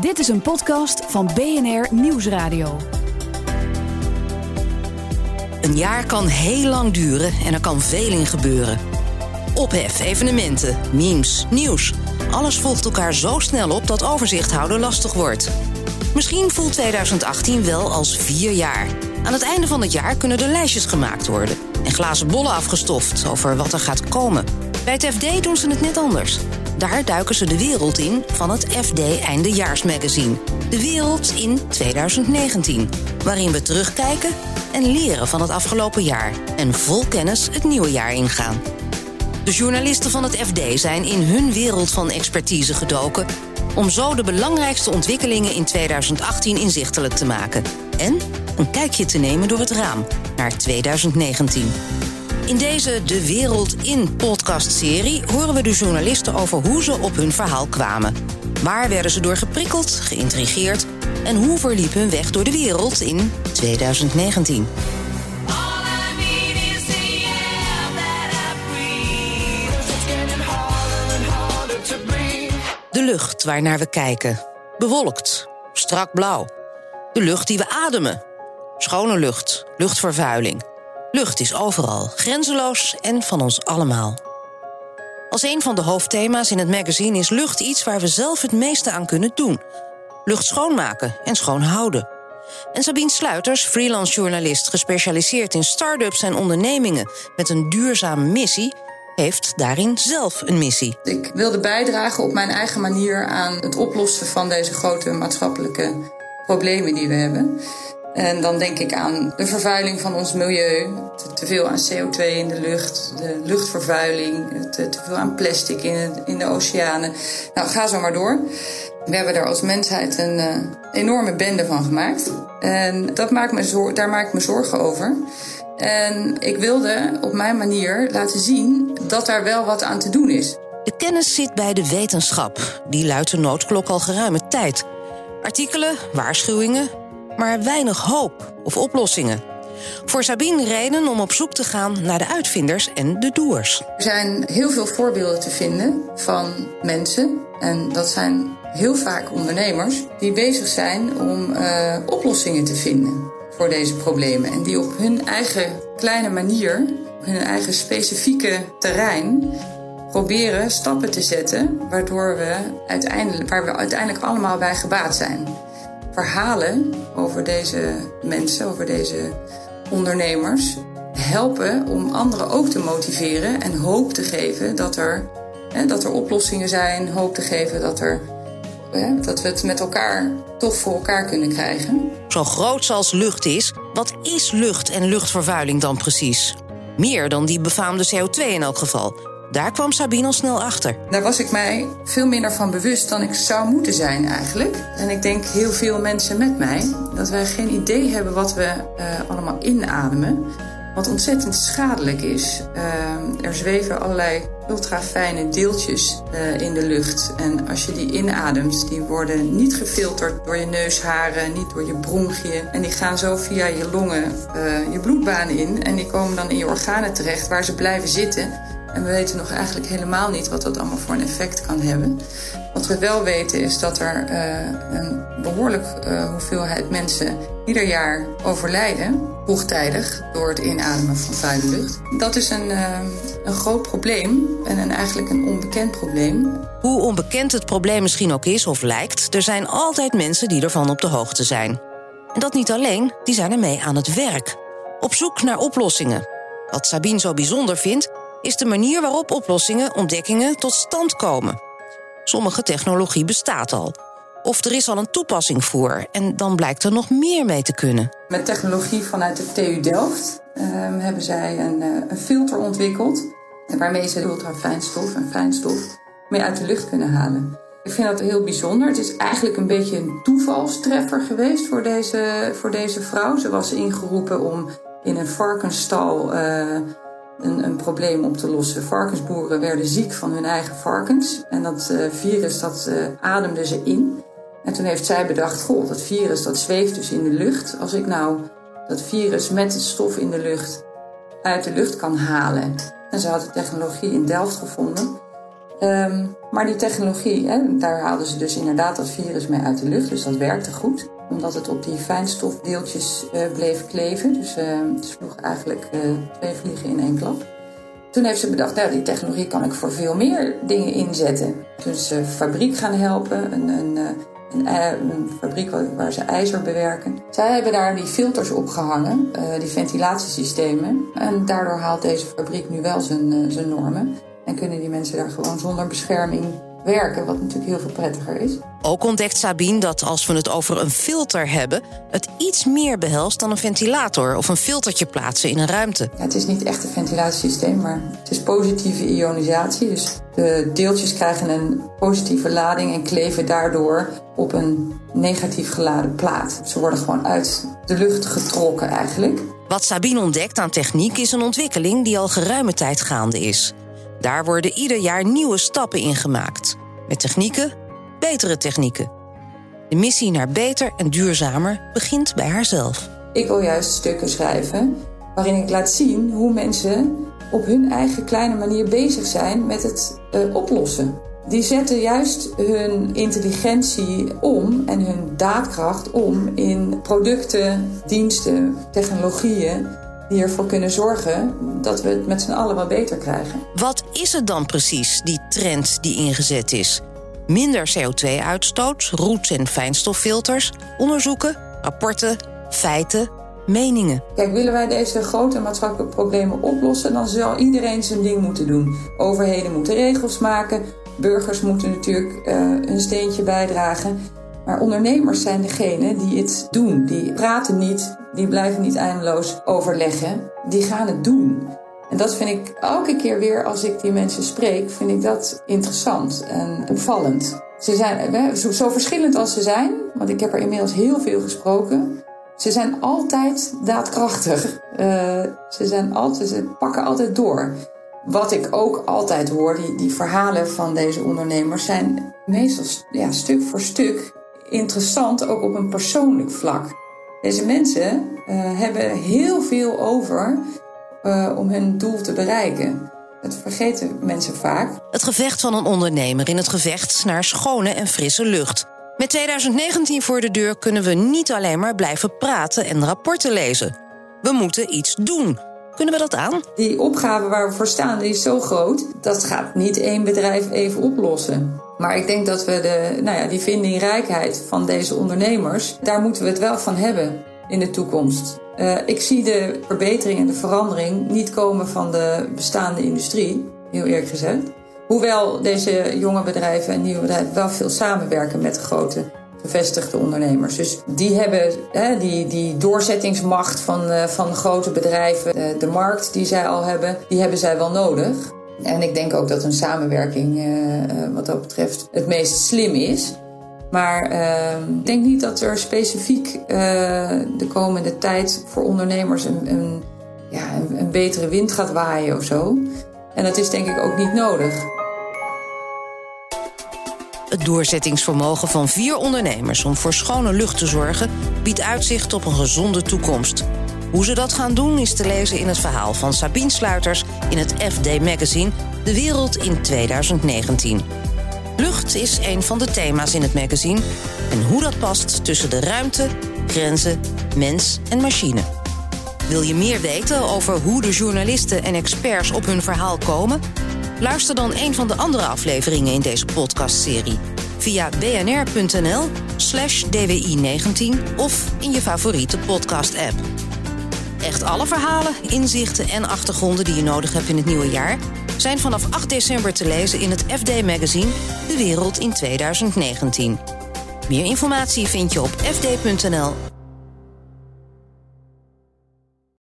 Dit is een podcast van BNR Nieuwsradio. Een jaar kan heel lang duren en er kan veel in gebeuren. Ophef, evenementen, memes, nieuws. Alles volgt elkaar zo snel op dat overzicht houden lastig wordt. Misschien voelt 2018 wel als vier jaar. Aan het einde van het jaar kunnen er lijstjes gemaakt worden en glazen bollen afgestoft over wat er gaat komen. Bij het FD doen ze het net anders. Daar duiken ze de wereld in van het FD Eindejaarsmagazine. De wereld in 2019, waarin we terugkijken en leren van het afgelopen jaar en vol kennis het nieuwe jaar ingaan. De journalisten van het FD zijn in hun wereld van expertise gedoken om zo de belangrijkste ontwikkelingen in 2018 inzichtelijk te maken en een kijkje te nemen door het raam naar 2019. In deze De Wereld in podcastserie horen we de journalisten over hoe ze op hun verhaal kwamen. Waar werden ze door geprikkeld, geïntrigeerd en hoe verliep hun weg door de wereld in 2019? De lucht waarnaar we kijken. Bewolkt, strak blauw. De lucht die we ademen. Schone lucht, luchtvervuiling. Lucht is overal, grenzeloos en van ons allemaal. Als een van de hoofdthema's in het magazine is lucht iets waar we zelf het meeste aan kunnen doen. Lucht schoonmaken en schoon houden. En Sabine Sluiters, freelance journalist gespecialiseerd in start-ups en ondernemingen met een duurzame missie, heeft daarin zelf een missie. Ik wilde bijdragen op mijn eigen manier aan het oplossen van deze grote maatschappelijke problemen die we hebben. En dan denk ik aan de vervuiling van ons milieu. Te, veel aan CO2 in de lucht, de luchtvervuiling, te, veel aan plastic in, in de oceanen. Nou, ga zo maar door. We hebben daar als mensheid een uh, enorme bende van gemaakt. En dat maakt me daar maak ik me zorgen over. En ik wilde op mijn manier laten zien dat daar wel wat aan te doen is. De kennis zit bij de wetenschap. Die luidt de noodklok al geruime tijd. Artikelen, waarschuwingen, maar weinig hoop of oplossingen. Voor Sabine reden om op zoek te gaan naar de uitvinders en de doers. Er zijn heel veel voorbeelden te vinden van mensen, en dat zijn heel vaak ondernemers, die bezig zijn om uh, oplossingen te vinden voor deze problemen. En die op hun eigen kleine manier, op hun eigen specifieke terrein, proberen stappen te zetten waardoor we uiteindelijk, waar we uiteindelijk allemaal bij gebaat zijn verhalen over deze mensen, over deze ondernemers, helpen om anderen ook te motiveren en hoop te geven dat er, hè, dat er oplossingen zijn, hoop te geven dat, er, hè, dat we het met elkaar toch voor elkaar kunnen krijgen. Zo groot als lucht is, wat is lucht en luchtvervuiling dan precies? Meer dan die befaamde CO2 in elk geval. Daar kwam Sabine al snel achter. Daar was ik mij veel minder van bewust dan ik zou moeten zijn eigenlijk. En ik denk heel veel mensen met mij dat wij geen idee hebben wat we uh, allemaal inademen. Wat ontzettend schadelijk is. Uh, er zweven allerlei ultrafijne deeltjes uh, in de lucht. En als je die inademt, die worden niet gefilterd door je neusharen, niet door je bronchiën. En die gaan zo via je longen je bloedbaan in. En die komen dan in je organen terecht, waar ze blijven zitten. En we weten nog eigenlijk helemaal niet wat dat allemaal voor een effect kan hebben. Wat we wel weten is dat er uh, een behoorlijk uh, hoeveelheid mensen ieder jaar overlijden, vroegtijdig, door het inademen van vuile lucht. Dat is een, uh, een groot probleem en een, eigenlijk een onbekend probleem. Hoe onbekend het probleem misschien ook is of lijkt, er zijn altijd mensen die ervan op de hoogte zijn. En dat niet alleen, die zijn ermee aan het werk. Op zoek naar oplossingen. Wat Sabine zo bijzonder vindt, is de manier waarop oplossingen, ontdekkingen tot stand komen. Sommige technologie bestaat al. Of er is al een toepassing voor en dan blijkt er nog meer mee te kunnen. Met technologie vanuit de TU Delft um, hebben zij een, uh, een, filter ontwikkeld. Waarmee ze ultrafijnstof en fijnstof mee uit de lucht kunnen halen. Ik vind dat heel bijzonder. Het is eigenlijk een beetje een toevalstreffer geweest voor deze, voor deze vrouw. Ze was ingeroepen om in een varkensstal uh, een, een, probleem op te lossen. Varkensboeren werden ziek van hun eigen varkens. En dat uh, virus dat uh, ademden ze in. En toen heeft zij bedacht, goh, dat virus dat zweeft dus in de lucht. Als ik nou dat virus met het stof in de lucht uit de lucht kan halen. En ze had de technologie in Delft gevonden. Ehm, maar die technologie, hè, daar haalden ze dus inderdaad dat virus mee uit de lucht. Dus dat werkte goed. Omdat het op die fijnstofdeeltjes uh, bleef kleven. Dus uh, het sloeg eigenlijk uh, twee vliegen in één klap. Toen heeft ze bedacht, nou die technologie kan ik voor veel meer dingen inzetten. Toen ze fabriek gaan helpen, een, een, een, een fabriek waar ze ijzer bewerken. Zij hebben daar die filters opgehangen, die ventilatiesystemen. En daardoor haalt deze fabriek nu wel zijn, zijn normen. En kunnen die mensen daar gewoon zonder bescherming werken, wat natuurlijk heel veel prettiger is. Ook ontdekt Sabine dat als we het over een filter hebben, het iets meer behelst dan een ventilator of een filtertje plaatsen in een ruimte. Ja, het is niet echt een ventilatiesysteem, maar het is positieve ionisatie. Dus de deeltjes krijgen een positieve lading en kleven daardoor op een negatief geladen plaat. Ze worden gewoon uit de lucht getrokken eigenlijk. Wat Sabine ontdekt aan techniek is een ontwikkeling die al geruime tijd gaande is. Daar worden ieder jaar nieuwe stappen in gemaakt. Met technieken, betere technieken. De missie naar beter en duurzamer begint bij haarzelf. Ik wil juist stukken schrijven waarin ik laat zien hoe mensen op hun eigen kleine manier bezig zijn met het uh, oplossen. Die zetten juist hun intelligentie om en hun daadkracht om in producten, diensten, technologieën die ervoor kunnen zorgen dat we het met z'n allen wat beter krijgen. Wat is het dan precies, die trend die ingezet is? Minder CO2-uitstoot, roet- en fijnstoffilters, onderzoeken, rapporten, feiten, meningen. Kijk, willen wij deze grote maatschappelijke problemen oplossen, dan zal iedereen zijn ding moeten doen. Overheden moeten regels maken, burgers moeten natuurlijk uh, een steentje bijdragen. Maar ondernemers zijn degene die het doen. Die praten niet, die blijven niet eindeloos overleggen. Die gaan het doen. En dat vind ik elke keer weer als ik die mensen spreek, vind ik dat interessant en opvallend. Ze zijn zo, verschillend als ze zijn, want ik heb er inmiddels heel veel gesproken. Ze zijn altijd daadkrachtig. Uh, ze, zijn altijd, ze pakken altijd door. Wat ik ook altijd hoor, die, die verhalen van deze ondernemers zijn meestal ja, stuk voor stuk interessant, ook op een persoonlijk vlak. Deze mensen uh, hebben heel veel over uh, om hun doel te bereiken. Dat vergeten mensen vaak. Het gevecht van een ondernemer in het gevecht naar schone en frisse lucht. Met 2019 voor de deur kunnen we niet alleen maar blijven praten en rapporten lezen. We moeten iets doen. Kunnen we dat aan? Die opgave waar we voor staan die is zo groot. Dat gaat niet één bedrijf even oplossen. Maar ik denk dat we de, nou ja, die vindingrijkheid van deze ondernemers, daar moeten we het wel van hebben in de toekomst. Uh, ik zie de verbetering en de verandering niet komen van de bestaande industrie, heel eerlijk gezegd. Hoewel deze jonge bedrijven en nieuwe bedrijven wel veel samenwerken met grote gevestigde ondernemers. Dus die hebben hè, die, die doorzettingsmacht van, uh, van grote bedrijven, de, de markt die zij al hebben, die hebben zij wel nodig. En ik denk ook dat een samenwerking uh, wat dat betreft het meest slim is. Maar uh, ik denk niet dat er specifiek uh, de komende tijd voor ondernemers een, een, ja, een, een betere wind gaat waaien of zo. En dat is denk ik ook niet nodig. Het doorzettingsvermogen van vier ondernemers om voor schone lucht te zorgen biedt uitzicht op een gezonde toekomst. Hoe ze dat gaan doen is te lezen in het verhaal van Sabine Sluiters in het FD Magazine De Wereld in 2019. Lucht is een van de thema's in het magazine en hoe dat past tussen de ruimte, grenzen, mens en machine. Wil je meer weten over hoe de journalisten en experts op hun verhaal komen? Luister dan een van de andere afleveringen in deze podcastserie via bnr.nl/slash dwi19 of in je favoriete podcast-app. Echt alle verhalen, inzichten en achtergronden die je nodig hebt in het nieuwe jaar zijn vanaf 8 december te lezen in het FD-magazine De Wereld in 2019. Meer informatie vind je op fd.nl